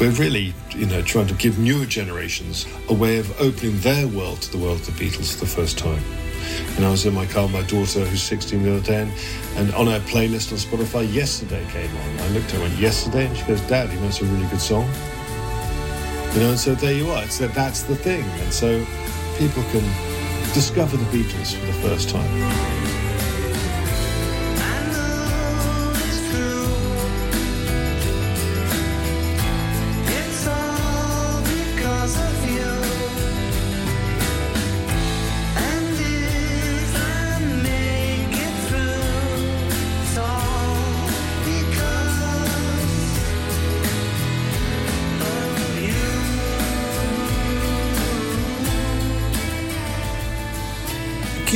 we're really, you know, trying to give newer generations a way of opening their world to the world of the Beatles for the first time. And I was in my car with my daughter, who's 16 the other day, and, and on her playlist on Spotify yesterday came on. I looked at her and went, yesterday? And she goes, Dad, you know, it's a really good song. You know, and so there you are. It's that that's the thing. And so people can discover the Beatles for the first time.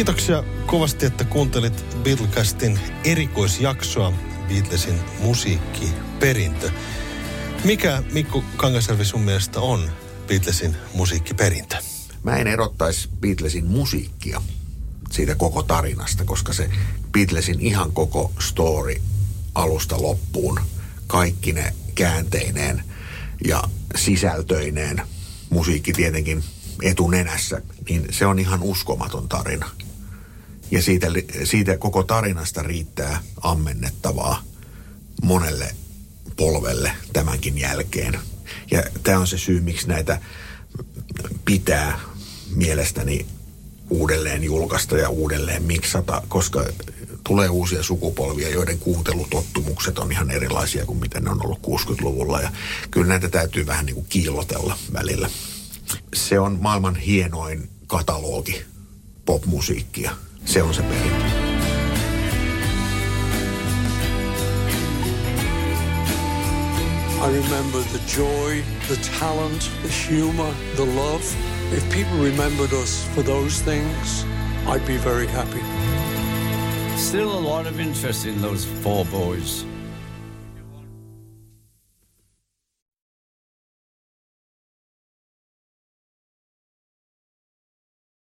Kiitoksia kovasti, että kuuntelit Beatlecastin erikoisjaksoa Beatlesin musiikkiperintö. Mikä, Mikko Kangasjärvi, sun mielestä on Beatlesin musiikkiperintö? Mä en erottaisi Beatlesin musiikkia siitä koko tarinasta, koska se Beatlesin ihan koko story alusta loppuun, kaikki ne käänteineen ja sisältöineen, musiikki tietenkin etunenässä, niin se on ihan uskomaton tarina. Ja siitä, siitä koko tarinasta riittää ammennettavaa monelle polvelle tämänkin jälkeen. Ja tämä on se syy, miksi näitä pitää mielestäni uudelleen julkaista ja uudelleen miksata, koska tulee uusia sukupolvia, joiden kuuntelutottumukset on ihan erilaisia kuin miten ne on ollut 60-luvulla. Ja kyllä näitä täytyy vähän niin kuin kiillotella välillä. Se on maailman hienoin katalogi popmusiikkia. Se on se perintö. I remember the joy, the talent, the humor, the love. If people remembered us for those things, I'd be very happy. Still a lot of interest in those four boys.